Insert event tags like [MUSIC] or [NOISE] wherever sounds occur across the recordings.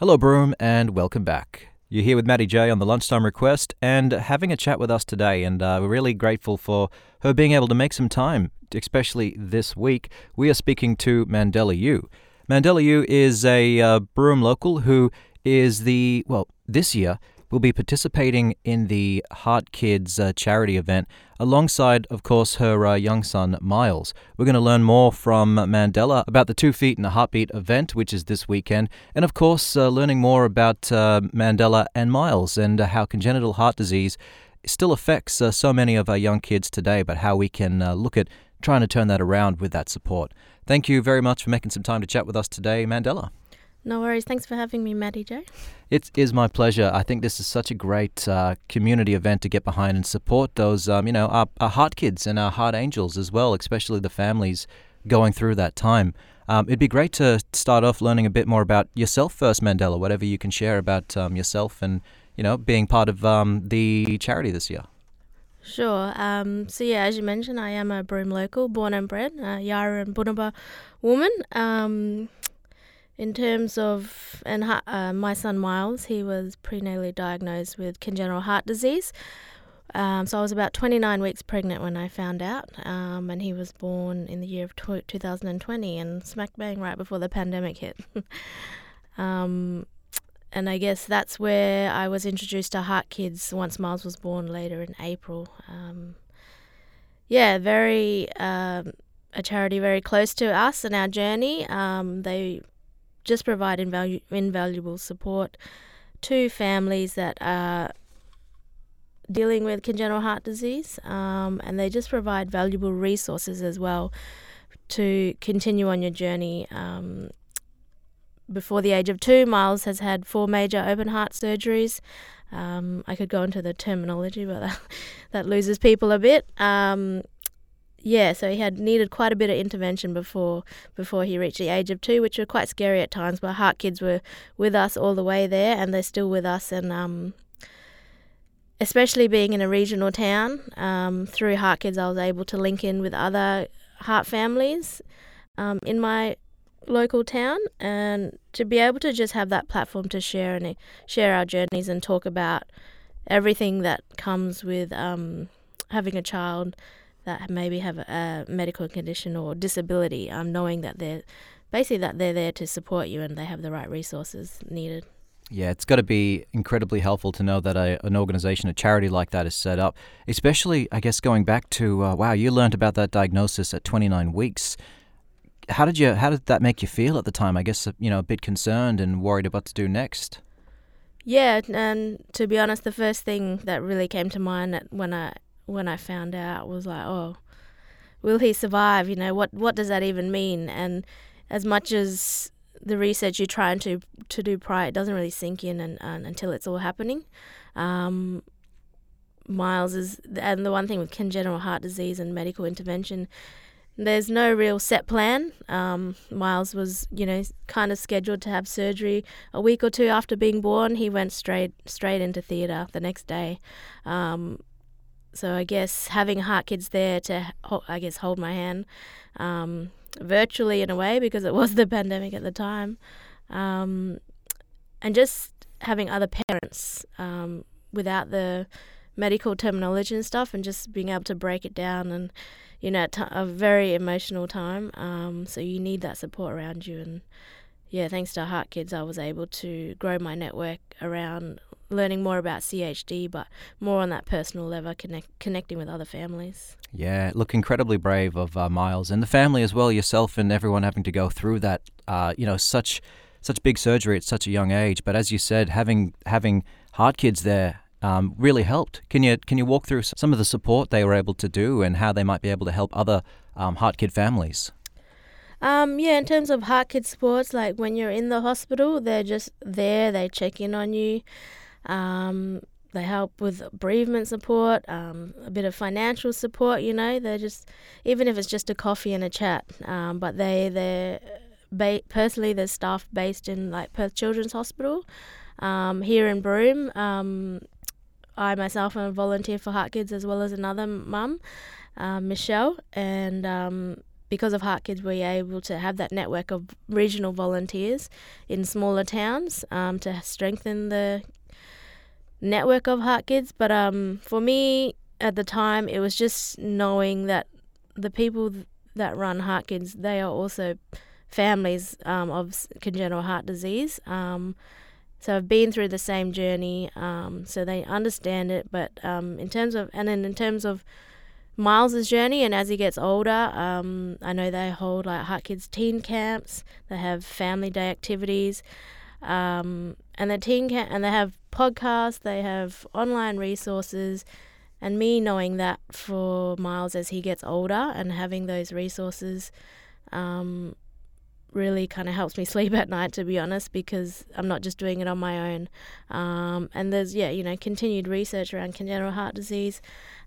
Hello, Broome, and welcome back. You're here with Matty J on the Lunchtime Request and having a chat with us today. And uh, we're really grateful for her being able to make some time, especially this week. We are speaking to Mandela Yu. Mandela Yu is a uh, local who is the, well, this year will be participating in the Heart Kids uh, charity event alongside, of course, her uh, young son, Myles. We're going to learn more from Mandela about the Two Feet and a Heartbeat event, which is this weekend, and, of course, uh, learning more about uh, Mandela and Myles and uh, how congenital heart disease still affects uh, so many of our young kids today, but how we can look at trying to turn that around with that support. Thank you very much for making some time to chat with us today, Mandela. No worries. Thanks for having me, Matty J. It is my pleasure. I think this is such a great uh, community event to get behind and support those, um, you know, our, our, heart kids and our heart angels as well, especially the families going through that time. Um, it'd be great to start off learning a bit more about yourself first, Mandela. Whatever you can share about um, yourself and you know being part of um, the charity this year. Sure. Um, so yeah, as you mentioned, I am a Broome local, born and bred, uh, Yawuru and Bunuba woman. Um, in terms of, and uh, my son Myles, he was prenatally diagnosed with congenital heart disease. Um, so I was about 29 weeks pregnant when I found out, um, and he was born in the year of 2020, and smack bang right before the pandemic hit. [LAUGHS] um, and I guess that's where I was introduced to Heart Kids once Myles was born later in April. Um, yeah, very um, a charity very close to us and our journey. Um, they just provide invalu- invaluable support to families that are dealing with congenital heart disease, um, and they just provide valuable resources as well to continue on your journey. Um, before the age of two, Myles has had four major open heart surgeries. Um, I could go into the terminology, but that, [LAUGHS] that loses people a bit. Um, yeah, so he had needed quite a bit of intervention before before he reached the age of two, which were quite scary at times. But Heart Kids were with us all the way there, and they're still with us. And um, especially being in a regional town, um, through Heart Kids, I was able to link in with other heart families um, in my local town, and to be able to just have that platform to share and share our journeys and talk about everything that comes with um, having a child that maybe have a, medical condition or disability, um, knowing that they're basically that they're there to support you and they have the right resources needed. Yeah, it's got to be incredibly helpful to know that a, an organization, a charity like that is set up, especially, I guess, going back to, uh, wow, you learned about that diagnosis at 29 weeks. How did you, how did that make you feel at the time? I guess, you know, a bit concerned and worried about what to do next. Yeah, and to be honest, the first thing that really came to mind when I when I found out was like, oh, will he survive? You know, what what does that even mean? And as much as the research you're trying to to do prior, it doesn't really sink in and, and until it's all happening. Um, Myles is, and the one thing with congenital heart disease and medical intervention, there's no real set plan. Um, Myles was, you know, kind of scheduled to have surgery a week or two after being born. He went straight straight into theatre the next day. Um, so I guess having Heart Kids there to, I guess, hold my hand um, virtually in a way because it was the pandemic at the time, um, and just having other parents um, without the medical terminology and stuff, and just being able to break it down and you know a very emotional time. Um, so you need that support around you and yeah, thanks to Heart Kids, I was able to grow my network around learning more about CHD, but more on that personal level, connect, connecting with other families. Yeah, look incredibly brave of uh, Myles and the family as well, yourself and everyone having to go through that. Uh, you know, such such big surgery at such a young age. But as you said, having having Heart Kids there um, really helped. Can you can you walk through some of the support they were able to do and how they might be able to help other um, Heart Kid families? Um, yeah, in terms of heart kid sports, like when you're in the hospital, they're just there. They check in on you. Um, they help with bereavement support, um, a bit of financial support. You know, they're just even if it's just a coffee and a chat. Um, but they they're ba- personally there's staff based in like Perth Children's Hospital. Um, here in Broome, um, I myself am a volunteer for Heart Kids as well as another mum, uh, Michelle, and um, because of Heart Kids, we're able to have that network of regional volunteers in smaller towns um, to strengthen the network of Heart Kids. But um, for me at the time, it was just knowing that the people that run Heart Kids, they are also families um, of congenital heart disease. Um, so I've been through the same journey, um, so they understand it. But um, in terms of, and then in terms of Myles's journey, and as he gets older, um, I know they hold like Heart Kids teen camps. They have family day activities, um, and the teen camp, and they have podcasts. They have online resources, and me knowing that for Myles as he gets older and having those resources. Um, really kind of helps me [LAUGHS] sleep at night to be honest because I'm not just doing it on my own um, and there's yeah you know continued research around congenital heart disease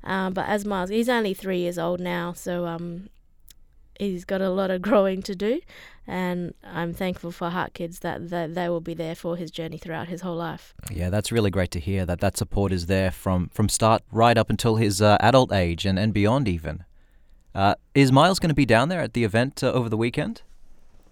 um, but as Myles he's only three years old now so um, he's got a lot of [LAUGHS] growing to do and I'm thankful for Heart Kids that, that they will be there for his journey throughout his whole life. Yeah, that's really great to hear that that support is there from, from start right up until his uh, adult age and, and beyond even. Uh, is Myles going to be down there at the event uh, over the weekend?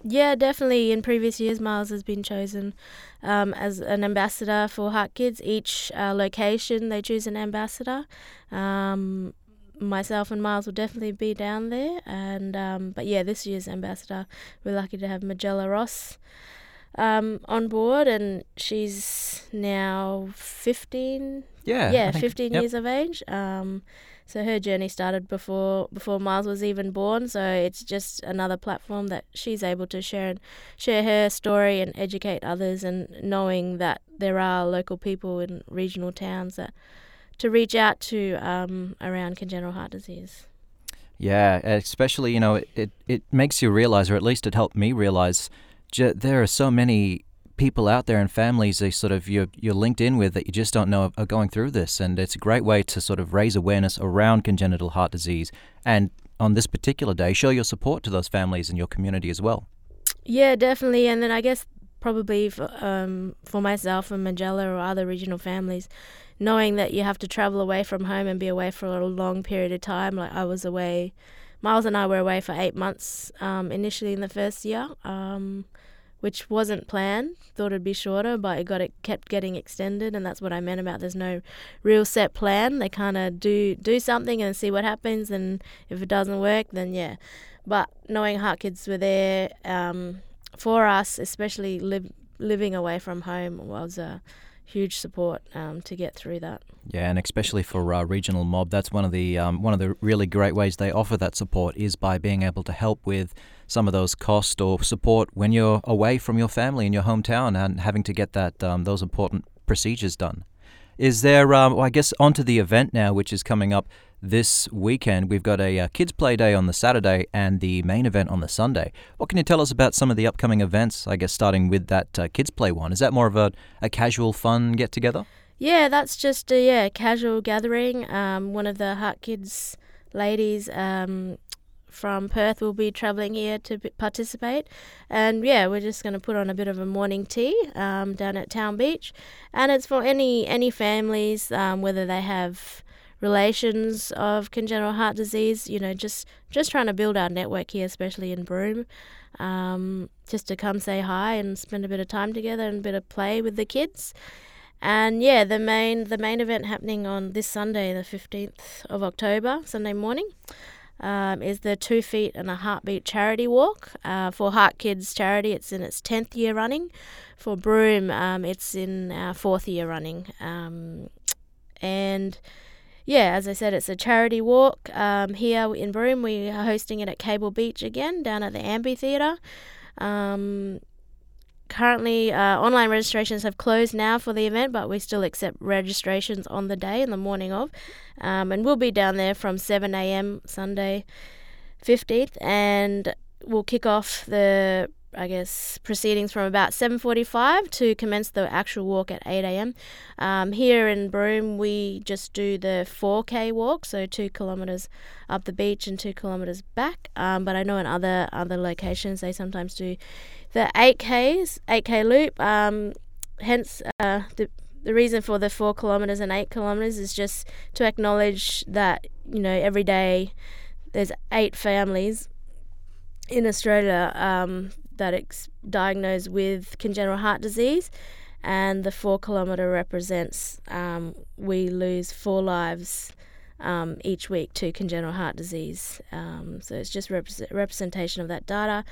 Yeah, definitely. In previous years, Myles has been chosen um, as an ambassador for Heart Kids. Each uh, location, they choose an ambassador. Um, myself and Myles will definitely be down there. And um, but yeah, this year's ambassador, we're lucky to have Magella Ross um, on board, and she's now fifteen. Yeah, yeah, fifteen yep. years of age. So her journey started before before Myles was even born. So it's just another platform that she's able to share and share her story and educate others, and knowing that there are local people in regional towns that to reach out to um, around congenital heart disease. Yeah, especially you know it, it, it makes you realize, or at least it helped me realize, there are so many people out there and families they sort of you're, you're linked in with that you just don't know are going through this. And it's a great way to sort of raise awareness around congenital heart disease. And on this particular day show your support to those families in your community as well. Yeah definitely. And then i guess probably for, um, for myself and Magella or other regional families knowing that you have to travel away from home and be away for a long period of time like i was away Myles and i were away for eight months um, initially in the first year. Um, which wasn't planned. Thought it'd be shorter, but it got it kept getting extended, and that's what I meant about there's no real set plan. They kind of do do something and see what happens, and if it doesn't work, then yeah. But knowing Heart Kids were there um, for us, especially live, living away from home, was a huge support um, to get through that. Yeah, and especially for uh, regional mob, that's one of the um, one of the really great ways they offer that support is by being able to help with some of those costs or support when you're away from your family in your hometown and having to get that um, those important procedures done. Is there? Um, well, I guess onto the event now, which is coming up this weekend. We've got a uh, kids play day on the Saturday and the main event on the Sunday. What can you tell us about some of the upcoming events? I guess starting with that uh, kids play one. Is that more of a, a casual, fun get together? Yeah, that's just a yeah casual gathering. Um, one of the Heart Kids ladies um, from Perth will be travelling here to participate. And yeah, we're just going to put on a bit of a morning tea um, down at Town Beach. And it's for any, any families, um, whether they have relations of congenital heart disease, you know, just, just trying to build our network here, especially in Broome. Um, just to come say hi and spend a bit of time together and a bit of play with the kids. And yeah, the main the main event happening on this Sunday, the fifteenth of October, Sunday morning um, is the Two Feet and a Heartbeat charity walk. Uh, for Heart Kids charity, it's in its 10th year running. For Broome, um, it's in our fourth year running. Um, and yeah, as I said, it's a charity walk. Um, here in Broome, we are hosting it at Cable Beach again, down at the Amphitheatre. Um, currently uh, online registrations have closed now for the event but we still accept registrations on the day in the morning of um, and we'll be down there from 7am sunday 15th and we'll kick off the I guess proceedings from about 7:45 to commence the actual walk at 8 a.m. Um, here in Broome, we just do the 4k walk, so two kilometers up the beach and two kilometers back. Um, but I know in other other locations they sometimes do the 8Ks, 8K loop. Um, hence, uh, the the reason for the four kilometers and eight kilometers is just to acknowledge that you know every day there's eight families in Australia um, that is diagnosed with congenital heart disease, and the four kilometre represents um, we lose four lives um, each week to congenital heart disease. Um, so it's just rep- representation of that data.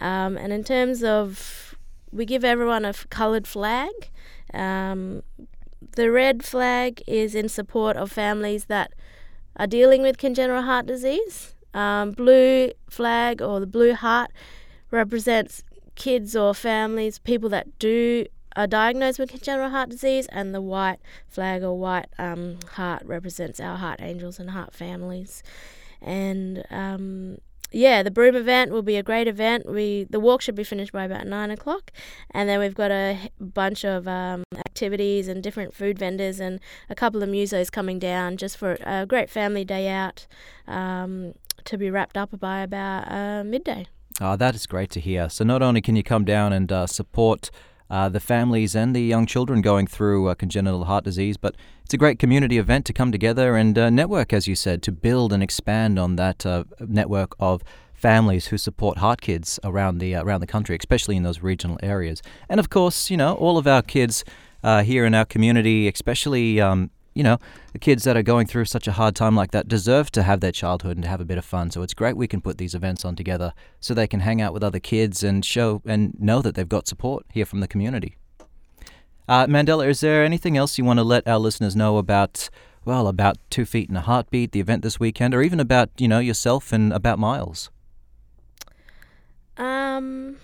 Um, and in terms of, we give everyone a f- coloured flag. Um, the red flag is in support of families that are dealing with congenital heart disease. Um, blue flag or the blue heart represents kids or families, people that do are diagnosed with congenital heart disease, and the white flag or white um, heart represents our heart angels and heart families. And um, yeah, the Broome event will be a great event. We the walk should be finished by about nine o'clock, and then we've got a bunch of um, activities and different food vendors and a couple of musos coming down just for a great family day out um, to be wrapped up by about uh, midday. Oh, that is great to hear. So not only can you come down and uh, support uh, the families and the young children going through uh, congenital heart disease. But it's a great community event to come together and uh, network, as you said, to build and expand on that uh, network of families who support heart kids around the uh, around the country, especially in those regional areas. And of course, you know, all of our kids uh, here in our community, especially um, you know, the kids that are going through such a hard time like that deserve to have their childhood and to have a bit of fun. So it's great we can put these events on together so they can hang out with other kids and show and know that they've got support here from the community. Uh, Mandela, is there anything else you want to let our listeners know about, well, about Two Feet and a Heartbeat, the event this weekend, or even about, you know, yourself and about Miles? Um,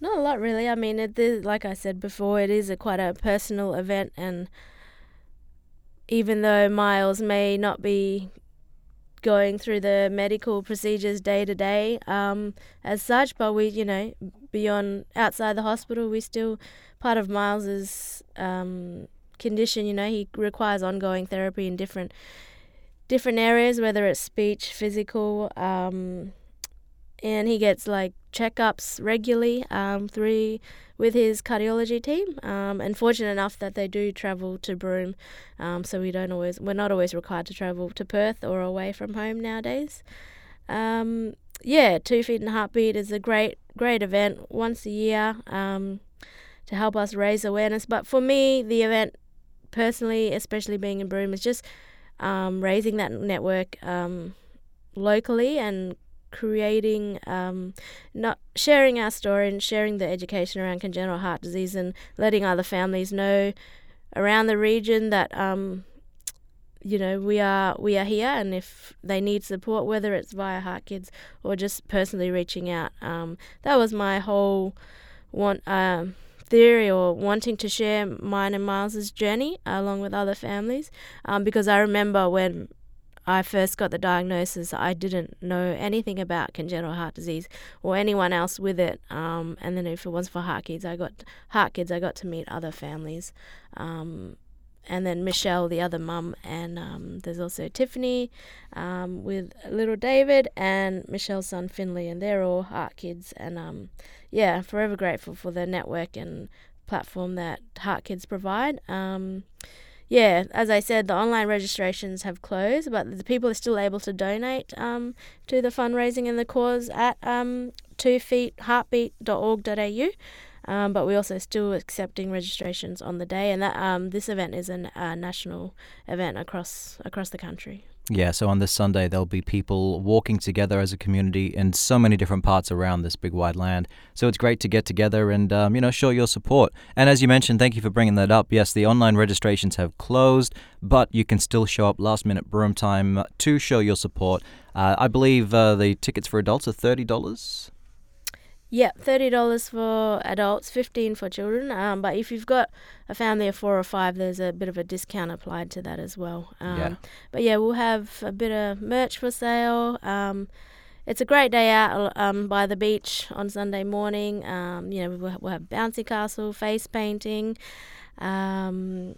not a lot really. I mean, it like I said before, it is a quite a personal event and even though Myles may not be going through the medical procedures day to day um, as such, but we, you know, beyond outside the hospital, we still part of Myles's um, condition. You know, he requires ongoing therapy in different different areas, whether it's speech, physical, um, and he gets like checkups regularly um, with his cardiology team. Um, and fortunate enough that they do travel to Broome, um, so we don't always we're not always required to travel to Perth or away from home nowadays. Um, yeah, Two Feet and Heartbeat is a great great event once a year um, to help us raise awareness. But for me, the event personally, especially being in Broome, is just um, raising that network locally and creating, um, not sharing our story and sharing the education around congenital heart disease and letting other families know around the region that um, you know we are we are here and if they need support whether it's via heart kids or just personally reaching out um, that was my whole want um, theory or wanting to share mine and Myles's journey along with other families um, because i remember when I first got the diagnosis, I didn't know anything about congenital heart disease or anyone else with it. Um, and then if it was for heart kids, I got heart kids. I got to meet other families, um, and then Michelle, the other mum, and um, there's also Tiffany um, with little David and Michelle's son Finley, and they're all heart kids. And um, yeah, forever grateful for the network and platform that Heart Kids provide. Um, yeah, as I said, the online registrations have closed, but the people are still able to donate um, to the fundraising and the cause at um, twofeetheartbeat.org.au. Um, but we're also still accepting registrations on the day, and that um, this event is a uh, national event across across the country. Yeah, so on this Sunday, there'll be people walking together as a community in so many different parts around this big wide land. So it's great to get together and, um, you know, show your support. And as you mentioned, thank you for bringing that up. Yes, the online registrations have closed, but you can still show up last minute Broome time to show your support. Uh, I believe uh, the tickets for adults are $30. Yeah, thirty dollars for adults, fifteen for children. Um, but if you've got a family of four or five, there's a bit of a discount applied to that as well. Um, yeah. But yeah, we'll have a bit of merch for sale. Um, it's a great day out um, by the beach on Sunday morning. Um, you know, we'll, we'll have bouncy castle, face painting. Um,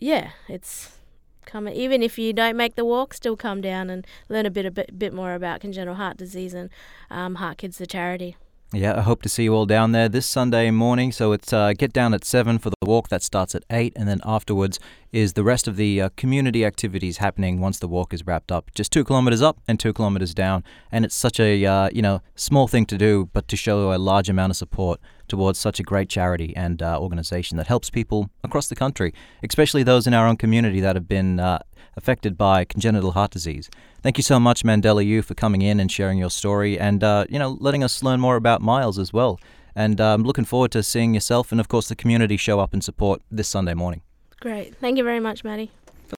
yeah, it's come. Even if you don't make the walk, still come down and learn a bit a bit, bit more about congenital heart disease and um, Heart Kids, the charity. Yeah, I hope to see you all down there this Sunday morning. So it's uh, get down at seven for the walk. That starts at eight, and then afterwards is the rest of the uh, community activities happening once the walk is wrapped up. Just two kilometers up and two kilometers down, and it's such a uh, you know small thing to do, but to show a large amount of support towards such a great charity and uh, organization that helps people across the country, especially those in our own community that have been uh, affected by congenital heart disease. Thank you so much, Mandela Yu, for coming in and sharing your story, and uh, you know letting us learn more about Myles as well. And I'm looking forward to seeing yourself and, of course, the community show up and support this Sunday morning. Great. Thank you very much, Matty.